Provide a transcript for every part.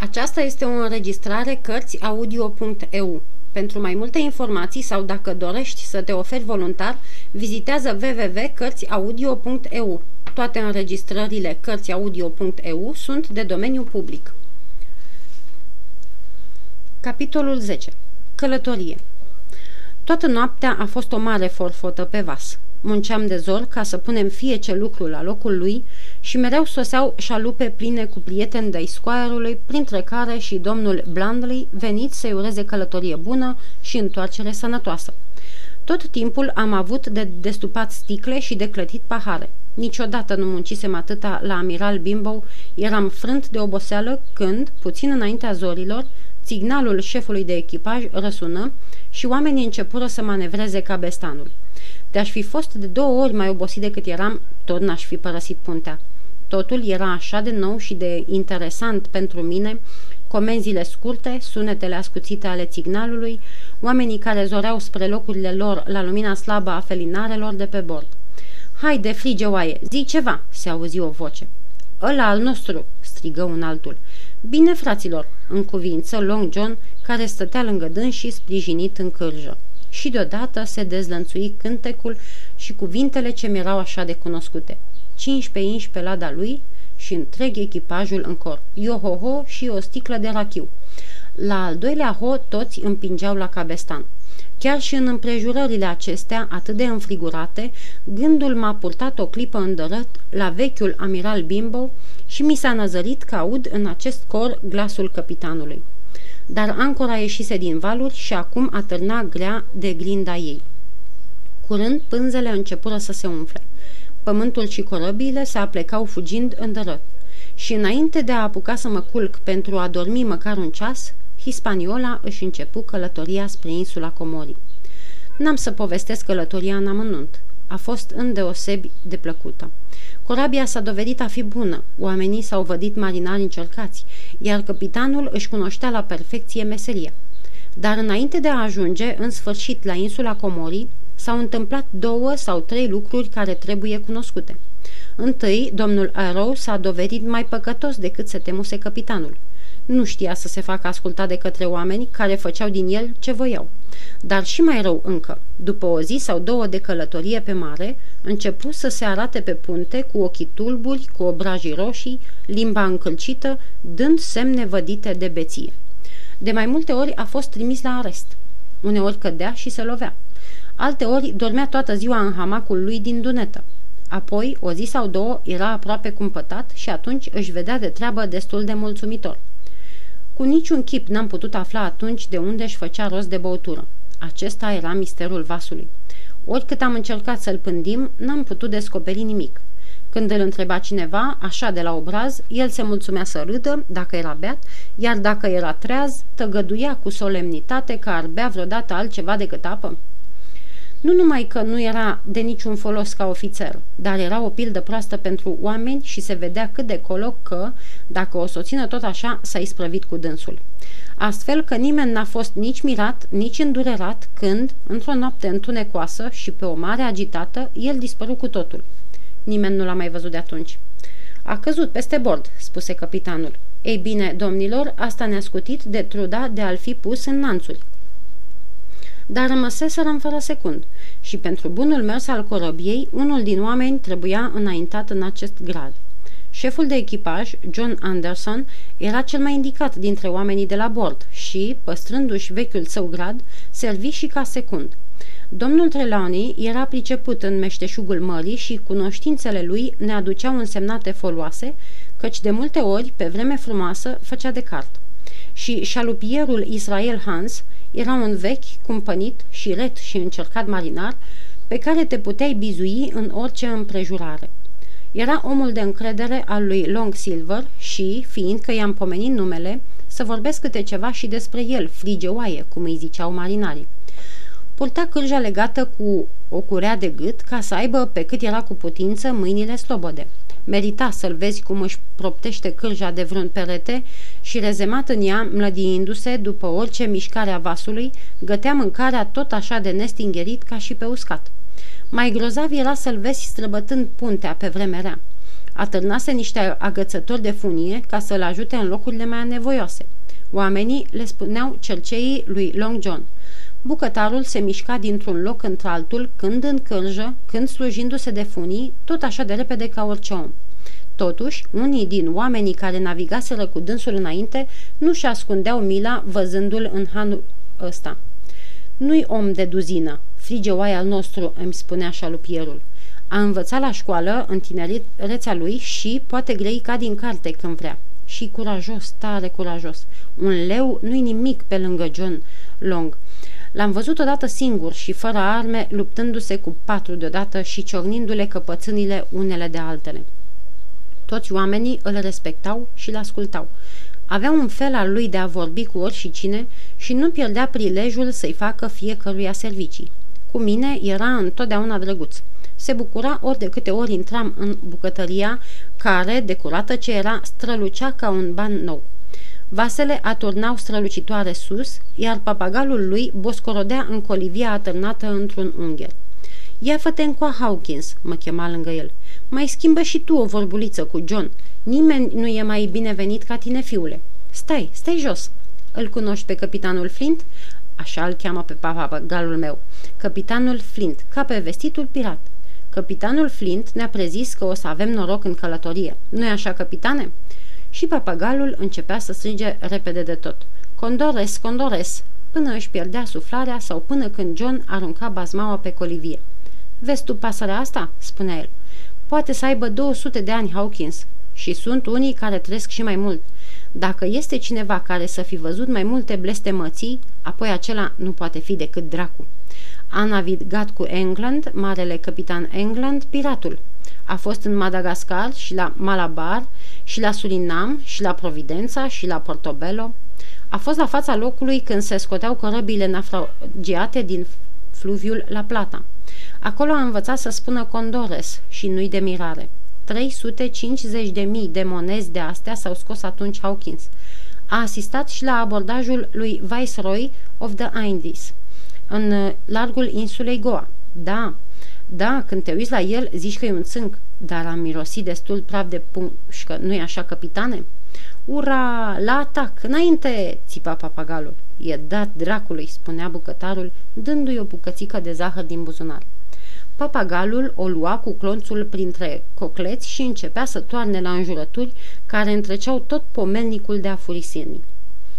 Aceasta este o înregistrare Cărțiaudio.eu. Pentru mai multe informații sau dacă dorești să te oferi voluntar, vizitează www.cărțiaudio.eu. Toate înregistrările Cărțiaudio.eu sunt de domeniu public. Capitolul 10. Călătorie Toată noaptea a fost o mare forfotă pe vas. Munceam de zor ca să punem fie ce lucru la locul lui și mereu soseau șalupe pline cu prieteni de squire printre care și domnul Blandley venit să-i ureze călătorie bună și întoarcere sănătoasă. Tot timpul am avut de destupat sticle și de clătit pahare. Niciodată nu muncisem atâta la Amiral Bimbo, eram frânt de oboseală când, puțin înaintea zorilor, signalul șefului de echipaj răsună și oamenii începură să manevreze cabestanul. De-aș fi fost de două ori mai obosit decât eram, tot n-aș fi părăsit puntea. Totul era așa de nou și de interesant pentru mine, comenzile scurte, sunetele ascuțite ale signalului, oamenii care zoreau spre locurile lor la lumina slabă a felinarelor de pe bord. Haide, frige oaie, zi ceva!" se auzi o voce. Ăla al nostru!" Strigă un altul. Bine, fraților!" în cuvință Long John, care stătea lângă dâns și sprijinit în cârjă. Și deodată se dezlănțui cântecul și cuvintele ce mi-erau așa de cunoscute. Cinci pe inși pe lada lui și întreg echipajul în cor. Yo-ho-ho și o sticlă de rachiu. La al doilea ho toți împingeau la cabestan. Chiar și în împrejurările acestea, atât de înfrigurate, gândul m-a purtat o clipă îndărăt la vechiul amiral Bimbo și mi s-a năzărit că aud în acest cor glasul capitanului. Dar ancora ieșise din valuri și acum atârna grea de glinda ei. Curând, pânzele începură să se umfle. Pământul și corăbiile se aplecau fugind îndărăt. Și înainte de a apuca să mă culc pentru a dormi măcar un ceas, Hispaniola își începu călătoria spre insula Comorii. N-am să povestesc călătoria în amănunt. A fost îndeosebi de plăcută. Corabia s-a dovedit a fi bună, oamenii s-au vădit marinari încercați, iar capitanul își cunoștea la perfecție meseria. Dar înainte de a ajunge în sfârșit la insula Comorii, s-au întâmplat două sau trei lucruri care trebuie cunoscute. Întâi, domnul Arrow s-a dovedit mai păcătos decât se temuse capitanul. Nu știa să se facă ascultat de către oameni care făceau din el ce voiau. Dar și mai rău încă, după o zi sau două de călătorie pe mare, începu să se arate pe punte cu ochii tulburi, cu obrajii roșii, limba încălcită, dând semne vădite de beție. De mai multe ori a fost trimis la arest. Uneori cădea și se lovea. Alte ori dormea toată ziua în hamacul lui din dunetă. Apoi, o zi sau două, era aproape cumpătat și atunci își vedea de treabă destul de mulțumitor. Cu niciun chip n-am putut afla atunci de unde își făcea rost de băutură. Acesta era misterul vasului. Oricât am încercat să-l pândim, n-am putut descoperi nimic. Când îl întreba cineva, așa de la obraz, el se mulțumea să râdă dacă era beat, iar dacă era treaz, tăgăduia cu solemnitate că ar bea vreodată altceva decât apă. Nu numai că nu era de niciun folos ca ofițer, dar era o pildă proastă pentru oameni și se vedea cât de coloc că, dacă o soțină tot așa, s-a isprăvit cu dânsul. Astfel că nimeni n-a fost nici mirat, nici îndurerat când, într-o noapte întunecoasă și pe o mare agitată, el dispăru cu totul. Nimeni nu l-a mai văzut de atunci. A căzut peste bord, spuse capitanul. Ei bine, domnilor, asta ne-a scutit de truda de a-l fi pus în nanțuri dar rămăseseră în fără secund și pentru bunul mers al corăbiei, unul din oameni trebuia înaintat în acest grad. Șeful de echipaj, John Anderson, era cel mai indicat dintre oamenii de la bord și, păstrându-și vechiul său grad, servi și ca secund. Domnul Trelawney era priceput în meșteșugul mării și cunoștințele lui ne aduceau însemnate foloase, căci de multe ori, pe vreme frumoasă, făcea de cart. Și șalupierul Israel Hans era un vechi, cumpănit și ret și încercat marinar pe care te puteai bizui în orice împrejurare. Era omul de încredere al lui Long Silver și, fiindcă i-am pomenit numele, să vorbesc câte ceva și despre el, frige oaie, cum îi ziceau marinarii. Purta cârja legată cu o curea de gât ca să aibă, pe cât era cu putință, mâinile slobode. Merita să-l vezi cum își proptește cârja de vreun perete și rezemat în ea, mlădiindu-se după orice mișcare a vasului, gătea mâncarea tot așa de nestingerit ca și pe uscat. Mai grozav era să-l vezi străbătând puntea pe vremea rea. Atârnase niște agățători de funie ca să-l ajute în locurile mai nevoioase. Oamenii le spuneau cerceii lui Long John. Bucătarul se mișca dintr-un loc într-altul, când în cârjă, când slujindu-se de funii, tot așa de repede ca orice om. Totuși, unii din oamenii care navigaseră cu dânsul înainte nu-și ascundeau mila văzându-l în hanul ăsta. Nu-i om de duzină, frige oai al nostru, îmi spunea șalupierul. A învățat la școală în tinerețea lui și poate grei ca din carte când vrea. Și curajos, tare curajos. Un leu nu-i nimic pe lângă John Long. L-am văzut odată singur și fără arme, luptându-se cu patru deodată și ciornindu-le căpățânile unele de altele. Toți oamenii îl respectau și îl ascultau. Avea un fel al lui de a vorbi cu oricine și nu pierdea prilejul să-i facă fiecăruia servicii. Cu mine era întotdeauna drăguț. Se bucura ori de câte ori intram în bucătăria care, decurată ce era, strălucea ca un ban nou. Vasele aturnau strălucitoare sus, iar papagalul lui boscorodea în colivia atârnată într-un ungher. Ia fă-te încoa, Hawkins, mă chema lângă el. Mai schimbă și tu o vorbuliță cu John. Nimeni nu e mai binevenit ca tine, fiule. Stai, stai jos. Îl cunoști pe capitanul Flint? Așa îl cheamă pe papagalul meu. Capitanul Flint, ca pe vestitul pirat. Capitanul Flint ne-a prezis că o să avem noroc în călătorie. nu e așa, capitane? Și papagalul începea să strige repede de tot. Condores, condores, până își pierdea suflarea sau până când John arunca bazmaua pe colivie. Vezi tu pasărea asta?" spunea el. Poate să aibă 200 de ani Hawkins și sunt unii care trăiesc și mai mult. Dacă este cineva care să fi văzut mai multe blestemății, apoi acela nu poate fi decât dracu. A navigat cu England, marele capitan England, piratul. A fost în Madagascar și la Malabar și la Surinam și la Providența și la Portobello. A fost la fața locului când se scoteau corăbile naufragiate din fluviul La Plata. Acolo a învățat să spună Condores și nu-i de mirare. 350 de mii de monezi de astea s-au scos atunci Hawkins. A asistat și la abordajul lui Viceroy of the Indies în uh, largul insulei Goa. Da, da, când te uiți la el, zici că e un țânc, dar a mirosit destul praf de pușcă, nu-i așa, capitane? Ura, la atac, înainte, țipa papagalul. E dat dracului, spunea bucătarul, dându-i o bucățică de zahăr din buzunar. Papagalul o lua cu clonțul printre cocleți și începea să toarne la înjurături care întreceau tot pomelnicul de afurisenii.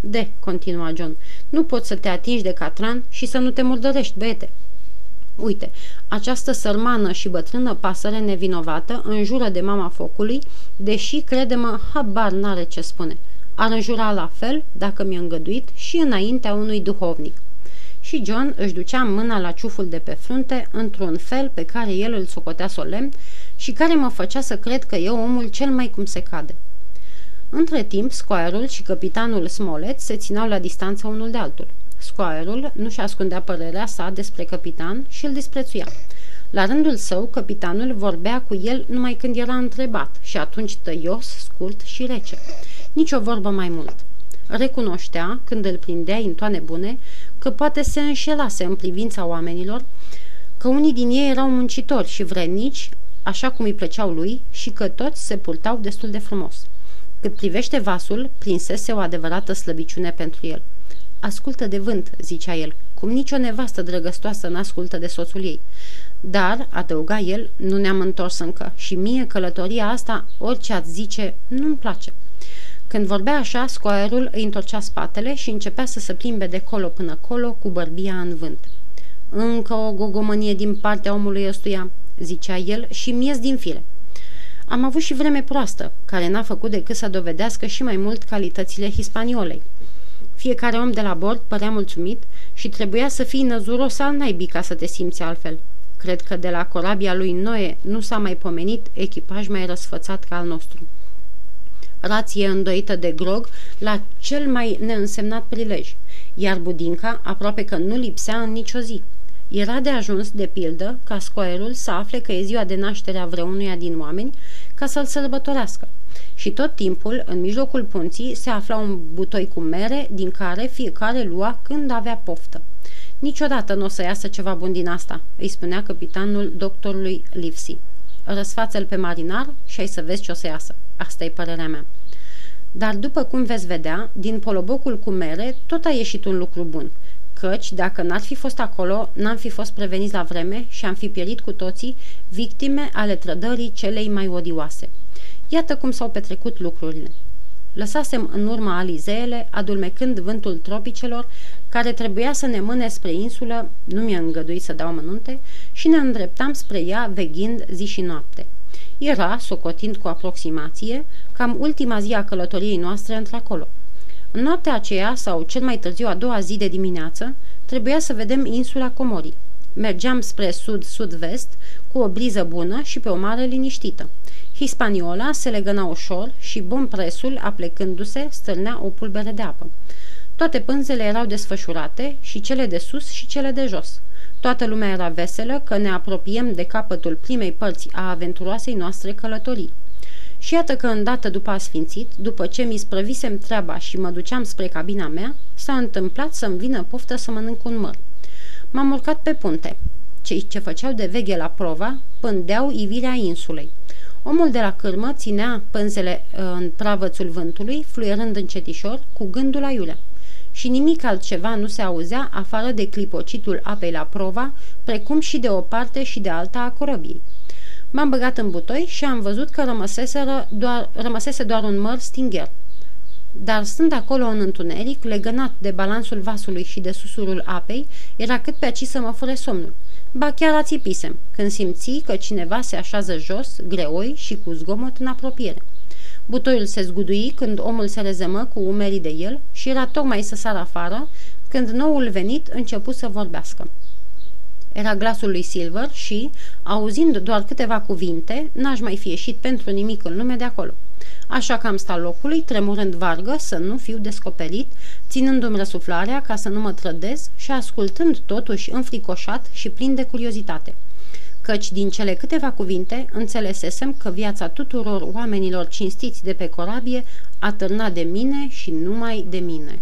De, continua John, nu poți să te atingi de catran și să nu te murdărești, băiete. Uite, această sărmană și bătrână pasăre nevinovată înjură de mama focului, deși, crede-mă, habar n-are ce spune. Ar înjura la fel, dacă mi-a îngăduit, și înaintea unui duhovnic și John își ducea mâna la ciuful de pe frunte într-un fel pe care el îl socotea solemn și care mă făcea să cred că e omul cel mai cum se cade. Între timp, scoarul și capitanul Smollett se țineau la distanță unul de altul. Scoarul nu-și ascundea părerea sa despre capitan și îl disprețuia. La rândul său, capitanul vorbea cu el numai când era întrebat și atunci tăios, scurt și rece. Nici o vorbă mai mult. Recunoștea, când îl prindea în toane bune, că poate se înșelase în privința oamenilor, că unii din ei erau muncitori și vrednici, așa cum îi plăceau lui, și că toți se purtau destul de frumos. Cât privește vasul, prinsese o adevărată slăbiciune pentru el. Ascultă de vânt, zicea el, cum nicio nevastă drăgăstoasă n-ascultă de soțul ei. Dar, adăuga el, nu ne-am întors încă și mie călătoria asta, orice ați zice, nu-mi place. Când vorbea așa, scoaierul îi întorcea spatele și începea să se plimbe de colo până colo cu bărbia în vânt. Încă o gogomănie din partea omului ăstuia, zicea el și miez din fire. Am avut și vreme proastă, care n-a făcut decât să dovedească și mai mult calitățile hispaniolei. Fiecare om de la bord părea mulțumit și trebuia să fii năzuros al naibii ca să te simți altfel. Cred că de la corabia lui Noe nu s-a mai pomenit echipaj mai răsfățat ca al nostru rație îndoită de grog la cel mai neînsemnat prilej, iar budinca aproape că nu lipsea în nicio zi. Era de ajuns, de pildă, ca scoerul să afle că e ziua de naștere a vreunuia din oameni ca să-l sărbătorească. Și tot timpul, în mijlocul punții, se afla un butoi cu mere, din care fiecare lua când avea poftă. Niciodată nu o să iasă ceva bun din asta, îi spunea capitanul doctorului Livesey. răsfață-l pe marinar și ai să vezi ce o să iasă. Asta e părerea mea. Dar după cum veți vedea, din polobocul cu mere tot a ieșit un lucru bun, căci dacă n-ar fi fost acolo, n-am fi fost preveniți la vreme și am fi pierit cu toții victime ale trădării celei mai odioase. Iată cum s-au petrecut lucrurile. Lăsasem în urma alizeele, adulmecând vântul tropicelor, care trebuia să ne mâne spre insulă, nu mi-a îngăduit să dau mănunte, și ne îndreptam spre ea veghind zi și noapte. Era, socotind cu aproximație, cam ultima zi a călătoriei noastre într-acolo. În noaptea aceea, sau cel mai târziu a doua zi de dimineață, trebuia să vedem insula Comorii. Mergeam spre sud-sud-vest, cu o briză bună și pe o mare liniștită. Hispaniola se legăna ușor și bompresul, aplecându-se, stârnea o pulbere de apă. Toate pânzele erau desfășurate, și cele de sus și cele de jos. Toată lumea era veselă că ne apropiem de capătul primei părți a aventuroasei noastre călătorii. Și iată că îndată după asfințit, după ce mi sprăvisem treaba și mă duceam spre cabina mea, s-a întâmplat să-mi vină poftă să mănânc un măr. M-am urcat pe punte. Cei ce făceau de veghe la prova pândeau ivirea insulei. Omul de la cârmă ținea pânzele uh, în pravățul vântului, fluierând încetișor, cu gândul la Iulea. Și nimic altceva nu se auzea afară de clipocitul apei la prova, precum și de o parte și de alta a corăbiei. M-am băgat în butoi și am văzut că rămăsese doar, rămăsese doar un măr stingher. Dar stând acolo în întuneric, legănat de balansul vasului și de susurul apei, era cât pe aci să mă fure somnul. Ba chiar ațipisem, când simți că cineva se așează jos, greoi și cu zgomot în apropiere. Butoiul se zgudui când omul se rezemă cu umerii de el și era tocmai să sară afară, când noul venit început să vorbească. Era glasul lui Silver și, auzind doar câteva cuvinte, n-aș mai fi ieșit pentru nimic în lume de acolo. Așa că am stat locului, tremurând vargă să nu fiu descoperit, ținându-mi răsuflarea ca să nu mă trădez și ascultând totuși înfricoșat și plin de curiozitate. Căci din cele câteva cuvinte înțelesesem că viața tuturor oamenilor cinstiți de pe corabie a târnat de mine și numai de mine.